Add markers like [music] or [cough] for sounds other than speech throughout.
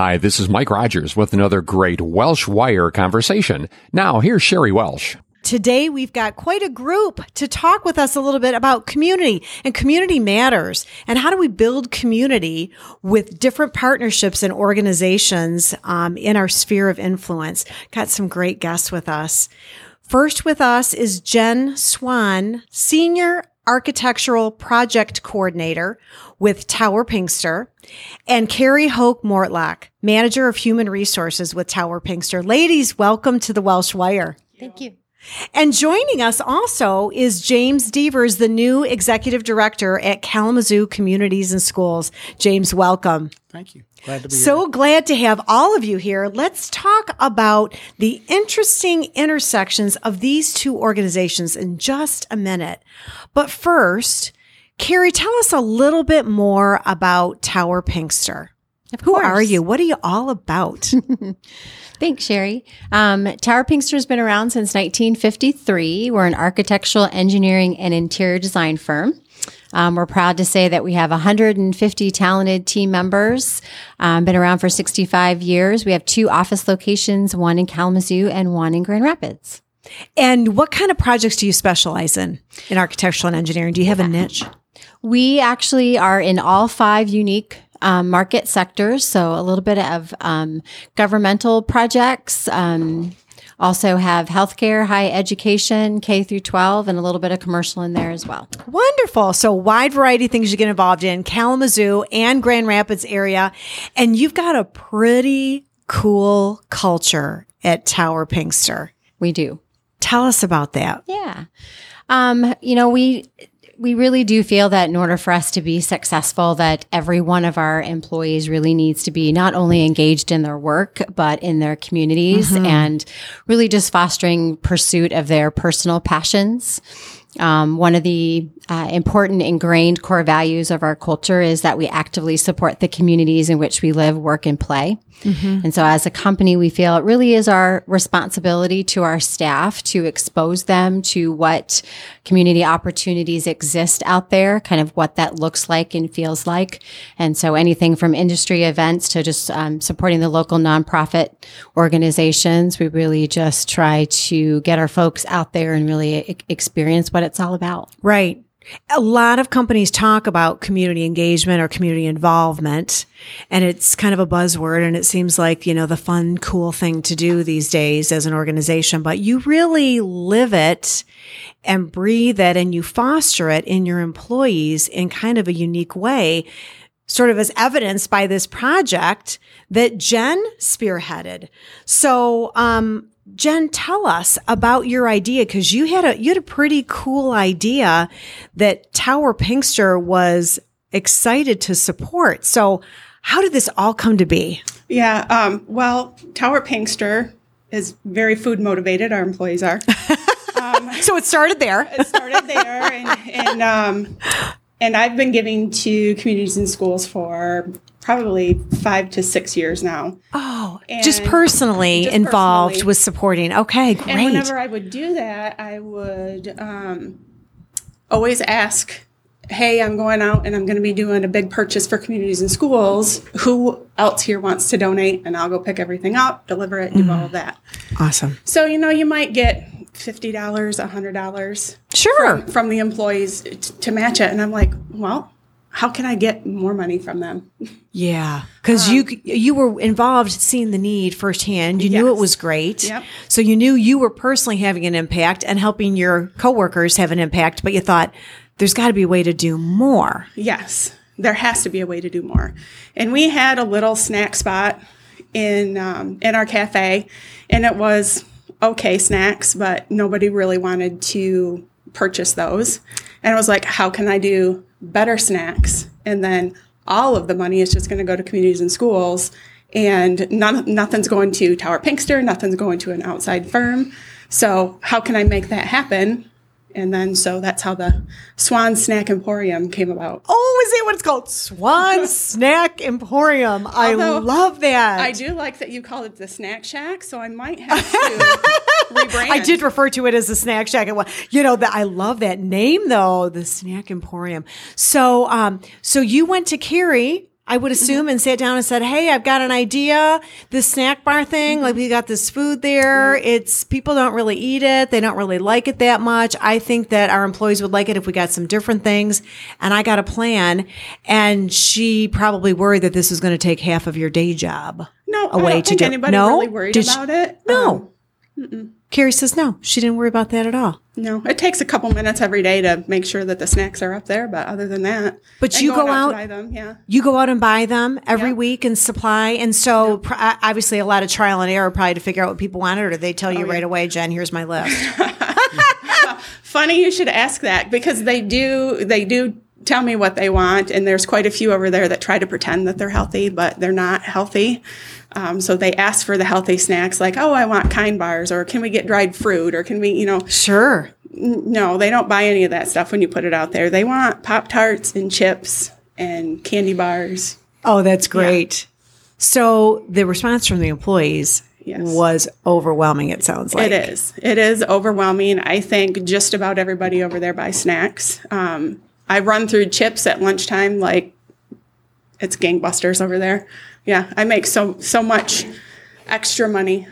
Hi, this is Mike Rogers with another great Welsh Wire conversation. Now, here's Sheri Welsh. Today, we've got quite a group to talk with us a little bit about community and community matters and how do we build community with different partnerships and organizations um, in our sphere of influence. Got some great guests with us. First with us is Jen Swan, Senior Architectural Project Coordinator with Tower Pinkster, and Carrie Hoch-Mortlock, Manager of Human Resources with Tower Pinkster. Ladies, welcome to the Welsh Wire. Thank you. And joining us also is James Devers, the new executive director at Kalamazoo Communities and Schools. James, welcome. Thank you. Glad to be here. So here. glad to have all of you here. Let's talk about the interesting intersections of these two organizations in just a minute. But first, Carrie, tell us a little bit more about Tower Pinkster. Who are you? What are you all about? [laughs] Thanks, Sheri. Um, Tower Pinkster has been around since 1953. We're an architectural engineering and interior design firm. Um, we're proud to say that we have 150 talented team members, um, been around for 65 years. We have two office locations, one in Kalamazoo and one in Grand Rapids. and what kind of projects do you specialize in in architectural and engineering? Do you have a niche? We actually are in all five unique um, market sectors. So a little bit of um, governmental projects. Um, also have healthcare, high education, K through 12, and a little bit of commercial in there as well. Wonderful. So wide variety of things you get involved in Kalamazoo and Grand Rapids area. And you've got a pretty cool culture at Tower Pinkster. We do. Tell us about that. Yeah. Um, you know, we we really do feel that in order for us to be successful that every one of our employees really needs to be not only engaged in their work but in their communities and really just fostering pursuit of their personal passions. Um, one of the uh, important ingrained core values of our culture is that we actively support the communities in which we live, work, and play. And so, as a company, we feel it really is our responsibility to our staff to expose them to what community opportunities exist out there, kind of what that looks like and feels like. And so, anything from industry events to just um, supporting the local nonprofit organizations, we really just try to get our folks out there and really e- experience what it's all about. Right. A lot of companies talk about community engagement or community involvement, and it's kind of a buzzword. And it seems like, you know, the fun, cool thing to do these days as an organization, but you really live it and breathe it and you foster it in your employees in kind of a unique way, sort of as evidenced by this project that Jen spearheaded. So, um, Jen, tell us about your idea because you had a you had a pretty cool idea that Tower Pinkster was excited to support. So, how did this all come to be? Yeah. Um, well, Tower Pinkster is very food motivated. Our employees are. [laughs] So it started there. It started there, and and, um, and I've been giving to communities and schools for probably five to six years now. Oh, just personally just involved personally. with supporting. Okay, great. And whenever I would do that, I would um, always ask, "Hey, I'm going out and I'm going to be doing a big purchase for communities and schools. Who else here wants to donate?" And I'll go pick everything up, deliver it, do all of that. awesome. So you know, you might get fifty dollars, a hundred dollars Sure. from, from the employees t- to match it, and I'm like, well. How can I get more money from them? Yeah, because you you were involved, seeing the need firsthand. You knew it was great, Yep. so you knew you were personally having an impact and helping your coworkers have an impact. But you thought there's got to be a way to do more. Yes, there has to be a way to do more. And we had a little snack spot in um, in our cafe, and it was okay snacks, but nobody really wanted to purchase those. And I was like, how can I do better snacks and then all of the money is just going to go to communities and schools, and none, nothing's going to Tower Pinkster, nothing's going to an outside firm. So how can I make that happen? And then so that's how the Swan Snack Emporium came about. Oh, is that what it's called? Swan [laughs] Snack Emporium. I Although, love that. I do like that you called it the Snack Shack, so I might have to [laughs] rebrand. I did refer to it as the snack shack. You know that I love that name though, the snack emporium. So, um, so you went to Carrie. I would assume and sat down and said, "Hey, I've got an idea. This snack bar thing, like we got this food there. It's people don't really eat it. They don't really like it that much. I think that our employees would like it if we got some different things." And I got a plan, and she probably worried that this was going to take half of your day job. no, a I don't to think do- anybody No? really worried Did she- about it. No. Um, Carrie says no. She didn't worry about that at all. no, it takes a couple minutes every day to make sure that the snacks are up there, but other than that, But you go to out- buy them, yeah. You go out and buy them every Yeah. week and supply. And so pr- uh, obviously a lot of trial and error probably to figure out what people wanted or they tell you Oh, right yeah. away, Jen, here's my list. [laughs] Funny you should ask that because they do they do tell me what they want, and there's quite a few over there that try to pretend that they're healthy, but they're not healthy. Um, so they ask for the healthy snacks, like, "Oh, I want kind bars," or "Can we get dried fruit?" or "Can we," you know, sure. no, they don't buy any of that stuff when you put it out there. They want pop tarts and chips and candy bars. Oh, that's great. So the response from the employees Yes. was overwhelming, it sounds like. It is. It is overwhelming. I think just about everybody over there buys snacks. Um, I run through chips at lunchtime like it's gangbusters over there. Yeah, I make so so much extra money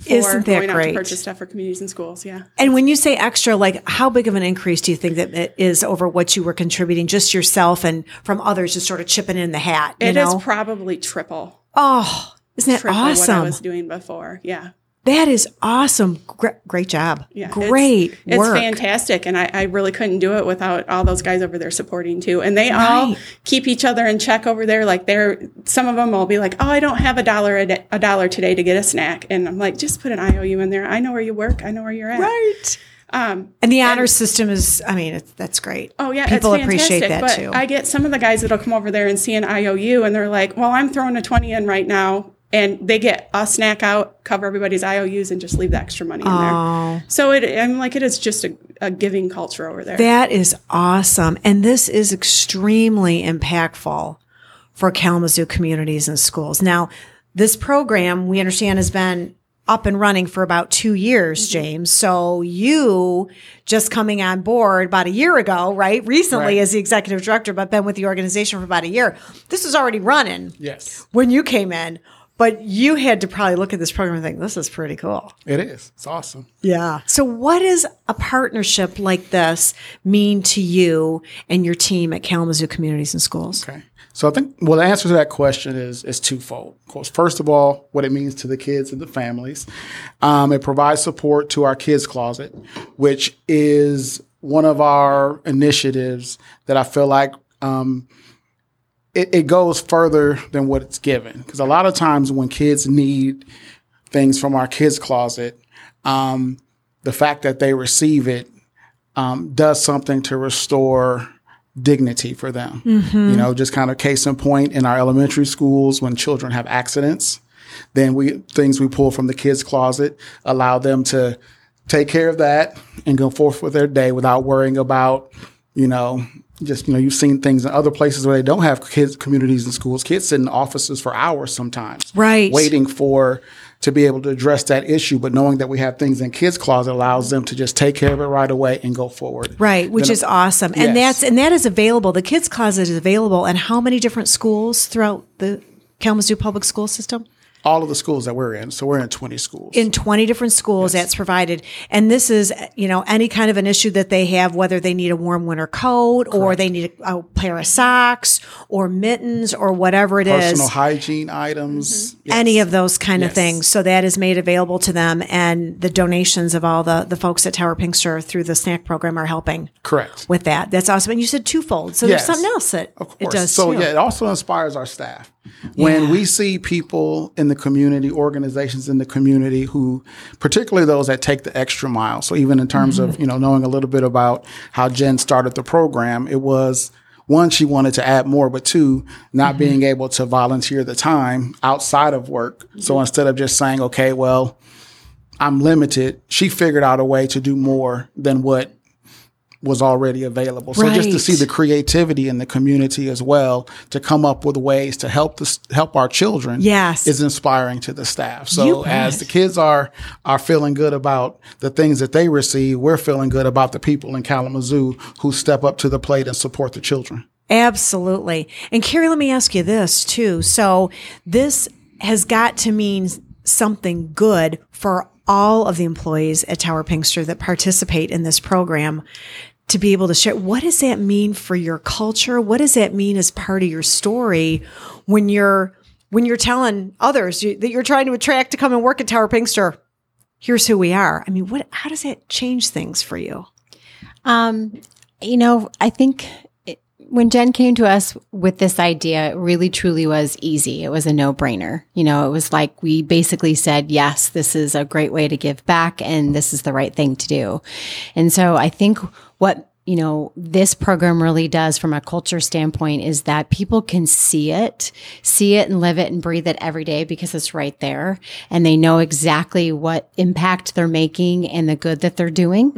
for Isn't that going out great? to purchase stuff for communities and schools. Yeah. And when you say extra, like how big of an increase do you think that it is over what you were contributing, just yourself and from others just sort of chipping in the hat? You It is know? probably triple oh, isn't that triple what I was doing before. Yeah. That is awesome. Great, great job. Yeah, Great It's, work. fantastic, and I, I really couldn't do it without all those guys over there supporting too. And they all keep each other in check over there. Like they're some of them will be like, "Oh, I don't have a dollar a, a dollar today to get a snack," and I'm like, "Just put an IOU in there. I know where you work. I know where you're at." Right. Um, And the honor system is, I mean, it's, that's great. Oh yeah, people it's appreciate that but too. I get some of the guys that'll come over there and see an IOU, and they're like, "Well, I'm throwing a twenty in right now," and they get a snack out, cover everybody's IOUs, and just leave the extra money in there. So it, I'm like, it is just a, a giving culture over there. that is awesome, and this is extremely impactful for Kalamazoo communities and schools. Now, this program we understand has been up and running for about two years, mm-hmm. James. So you just coming on board about a year ago, right? Recently Right. as the executive director, but been with the organization for about a year. This was already running. Yes, when you came in, but you had to probably look at this program and think, this is pretty cool. it is. It's awesome. Yeah. So, what does a partnership like this mean to you and your team at Kalamazoo Communities and Schools? Okay. So I think well the answer to that question is is twofold. Of course, first of all, what it means to the kids and the families. Um, it provides support to our kids closet, which is one of our initiatives that I feel like um, it, it goes further than what it's given. Because a lot of times when kids need things from our kids closet, um, the fact that they receive it um, does something to restore dignity for them. You know, just kind of case in point in our elementary schools when children have accidents, then we things we pull from the kids' closet allow them to take care of that and go forth with their day without worrying about, you know, just you know, you've seen things in other places where they don't have kids communities and schools. Kids sit in offices for hours sometimes. Right. Waiting for to be able to address that issue, but knowing that we have things in kids' closet allows them to just take care of it right away and go forward. Right, which Then- is awesome. And that's and that is available. The Kids Closet is available and how many different schools throughout the Kalamazoo public school system? All of the schools that we're in. So we're in 20 schools. in 20 different schools that's provided and this is you know any kind of an issue that they have whether they need a warm winter coat or they need a, a pair of socks or mittens or whatever it is, Personal hygiene items. Mm-hmm. Yes. any of those kind of things so that is made available to them and the donations of all the the folks at tower pinkster through the snack program are helping Correct. with that that's awesome and you said twofold so Yes. there's something else that Of it does so too. yeah, it also inspires our staff. When Yeah. we see people in the community, organizations in the community who, particularly those that take the extra mile. So even in terms Mm-hmm. of you know knowing a little bit about how Jen started the program, it was one, she wanted to add more, but two, not being able to volunteer the time outside of work. So instead of just saying, okay, well, I'm limited, she figured out a way to do more than what was already available. So just to see the creativity in the community as well to come up with ways to help this help our children Yes. is inspiring to the staff. So as the kids are are feeling good about the things that they receive, we're feeling good about the people in Kalamazoo who step up to the plate and support the children. Absolutely. And Carrie, let me ask you this too. So this has got to mean something good for all of the employees at Tower Pinkster that participate in this program to be able to share. What does that mean for your culture? What does that mean as part of your story when you're when you're telling others you, that you're trying to attract to come and work at Tower Pinkster? Here's who we are. I mean, what? How does that change things for you? Um, you know, I think it, when Jen came to us with this idea, it really truly was easy. It was a no brainer. You know, it was like we basically said, yes, this is a great way to give back and this is the right thing to do. And so I think what you know, this program really does from a culture standpoint is that people can see it, see it and live it and breathe it every day because it's right there. And they know exactly what impact they're making and the good that they're doing.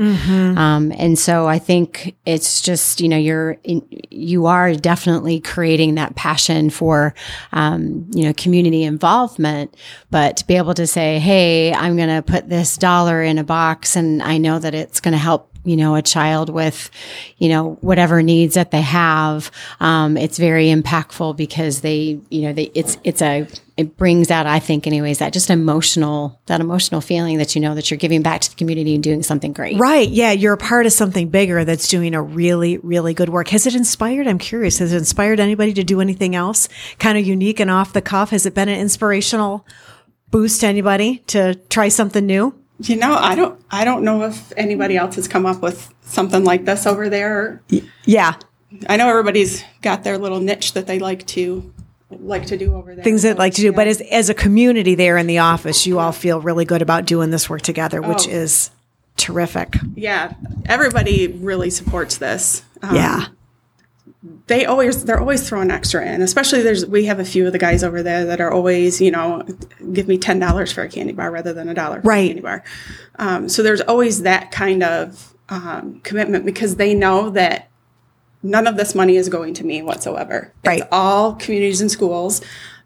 Um, and so I think it's just, you know, you're, in, you are definitely creating that passion for, um, you know, community involvement, but to be able to say, Hey, I'm going to put this dollar in a box and I know that it's going to help you know, a child with, you know, whatever needs that they have. Um, it's very impactful because they, you know, they, it's, it's a, it brings out, I think anyways, that just emotional, that emotional feeling that you know that you're giving back to the community and doing something great. Right. Yeah. You're a part of something bigger that's doing a really, really good work. Has it inspired? I'm curious. Has it inspired anybody to do anything else kind of unique and off the cuff? Has it been an inspirational boost to anybody to try something new? You know, I don't I don't know if anybody else has come up with something like this over there. Yeah. I know everybody's got their little niche that they like to like to do over there. Things that So, like to do. yeah. But as, as a community there in the office, you all feel really good about doing this work together, which Oh. is terrific. yeah, everybody really supports this. Um, Yeah. They always they're always throwing extra in especially there's we have a few of the guys over there that are always you know give me ten dollars for a candy bar rather than a dollar Right. a candy bar um, so there's always that kind of um, commitment because they know that none of this money is going to me whatsoever Right. it's all communities and schools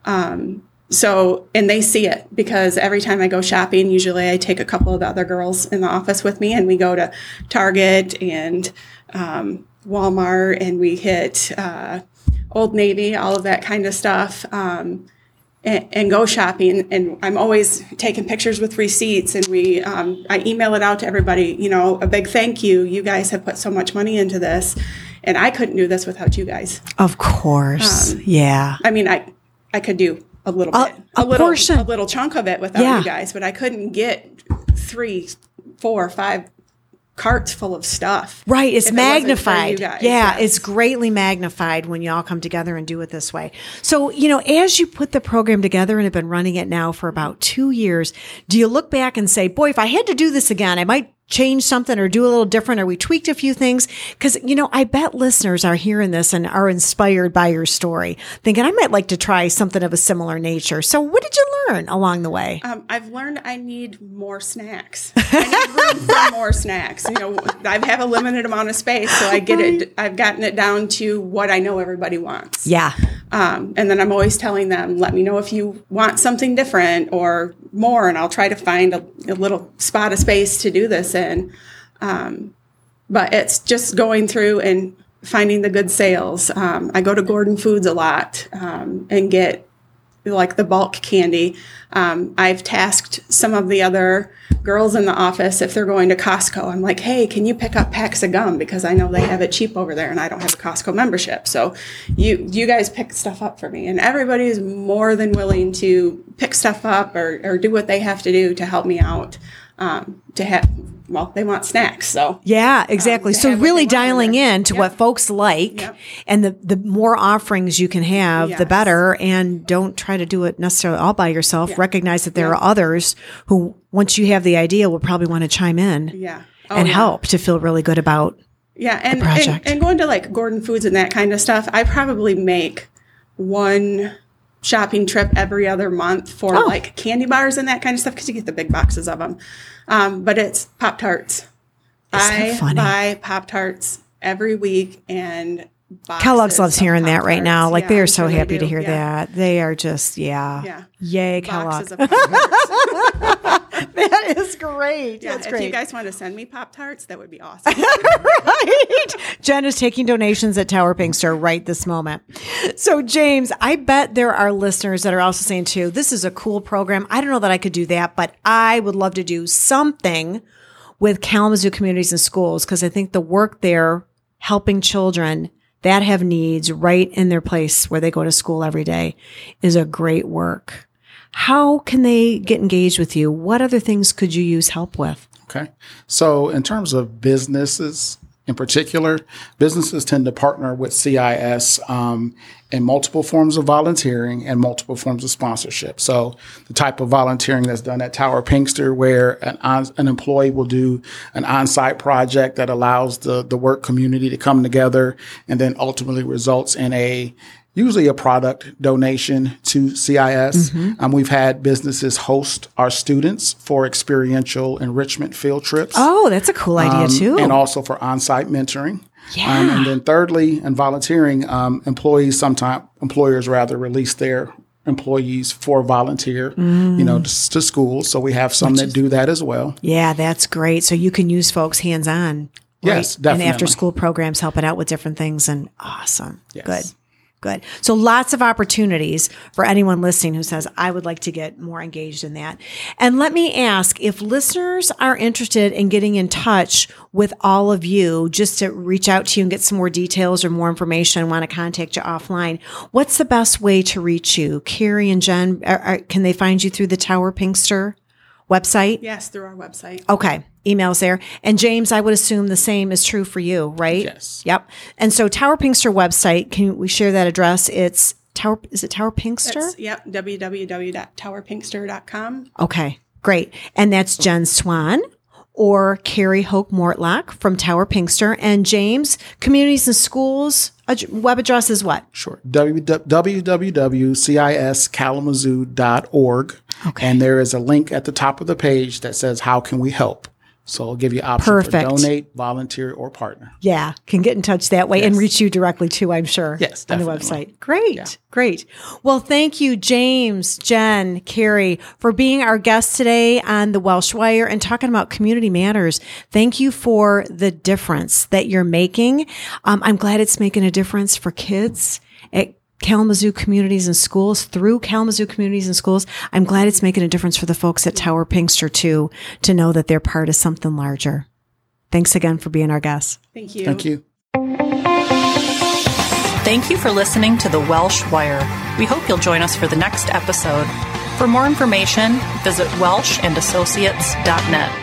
um, so and they see it because every time i go shopping usually i take a couple of the other girls in the office with me and we go to target and um, walmart and we hit uh, old navy all of that kind of stuff um, and, and go shopping and i'm always taking pictures with receipts and we um, i email it out to everybody you know a big thank you you guys have put so much money into this and i couldn't do this without you guys Of course. yeah. I mean, I I could do a little A- bit, a little portion. a little chunk of it without Yeah. you guys, but I couldn't get three, four, five carts full of stuff. Right, it's if it wasn't for you magnified. guys, yeah, yes. it's greatly magnified when you all come together and do it this way. So, you know, as you put the program together and have been running it now for about two years, do you look back and say, boy, if I had to do this again, I might change something or do a little different or we tweaked a few things? Because, you know, I bet listeners are hearing this and are inspired by your story, thinking I might like to try something of a similar nature. So, what did you learn along the way? Um, I've learned I need more snacks. I need room for [laughs] more snacks. You know, I have a limited amount of space, so I get it. I've gotten it down to what I know everybody wants. Yeah. Um, and then I'm always telling them, let me know if you want something different or more, and I'll try to find a, a little spot of space to do this in. Um, but it's just going through and finding the good sales. Um, I go to Gordon Foods a lot um, and get like the bulk candy. Um, I've tasked some of the other girls in the office if they're going to Costco. I'm like, hey, can you pick up packs of gum because I know they have it cheap over there and I don't have a Costco membership. So you you guys pick stuff up for me, and everybody is more than willing to pick stuff up or, or do what they have to do to help me out. Um, to have well, they want snacks, so Yeah, exactly. to so really they want in dialing in to Yep. what folks like Yep. and the, the more offerings you can have, the better. And don't try to do it necessarily all by yourself. Recognize that there are others who, once you have the idea, will probably want to chime in yeah. Oh, and yeah. help to feel really good about Yeah, and, and project. and going to like Gordon Foods and that kind of stuff, I probably make one shopping trip every other month for Oh. like candy bars and that kind of stuff because you get the big boxes of them. Um, but it's Pop Tarts. I funny? buy Pop Tarts every week and Kellogg's loves hearing that right now. Pop-Tarts. Like they are I'm so sure happy to hear Yeah. that. They are just yeah. Yeah. Yay, Kellogg. [laughs] Boxes of Pop-Tarts. that is great. yeah, That's if great. you guys want to send me Pop Tarts, that would be [laughs] awesome. right? Jen is taking donations at Tower Pinkster right this moment. So, James, I bet there are listeners that are also saying, too, this is a cool program. I don't know that I could do that, but I would love to do something with Kalamazoo communities and schools because I think the work there helping children that have needs right in their place where they go to school every day is a great work. How can they get engaged with you? What other things could you use help with? Okay. So, in terms of businesses in particular, businesses tend to partner with CIS um, in multiple forms of volunteering and multiple forms of sponsorship. So, the type of volunteering that's done at Tower Pinkster, where an, on, an employee will do an on site project that allows the, the work community to come together and then ultimately results in a usually a product donation to CIS. Um, we've had businesses host our students for experiential enrichment field trips. Oh, that's a cool idea, um, too. And also for on-site mentoring. Yeah. Um, and then thirdly, and volunteering, um, employees sometimes employers rather release their employees for volunteer, you know, to, to schools. So we have some that do that as well. Yeah, that's great. So you can use folks hands on. Yes, definitely. And after school programs helping out with different things and awesome. Yes. Good. Good. So lots of opportunities for anyone listening who says, I would like to get more engaged in that. And let me ask if listeners are interested in getting in touch with all of you, just to reach out to you and get some more details or more information, want to contact you offline, what's the best way to reach you? Carrie and Jen, are, are, can they find you through the Tower Pinkster website? yes, through our website. Okay. Emails there. And James, I would assume the same is true for you, right? Yes. Yep. And so Tower Pinkster website, can we share that address? It's Tower, is it Tower Pinkster? It's, yep, www.towerpinkster.com. Okay. Great. And that's Jen Swan or Carrie Hoch-Mortlock from Tower Pinkster. And James, communities and schools, ad- web address is what? Sure. www.cisiskalamazoo.org. Okay. And there is a link at the top of the page that says, How can we help? So I'll give you options Perfect. for donate, volunteer, or partner. Yeah, can get in touch that way and reach you directly too, I'm sure. Yes, on the website. Great, great. Well, thank you, James, Jen, Carrie, for being our guests today on the Welsh Wire and talking about community matters. Thank you for the difference that you're making. Um, I'm glad it's making a difference for kids at Kalamazoo communities and schools through Kalamazoo communities and schools. I'm glad it's making a difference for the folks at Tower Pinkster too, to know that they're part of something larger. Thanks again for being our guest. Thank you. Thank you. Thank you for listening to the Welsh Wire. We hope you'll join us for the next episode. For more information, visit welshandassociates.net.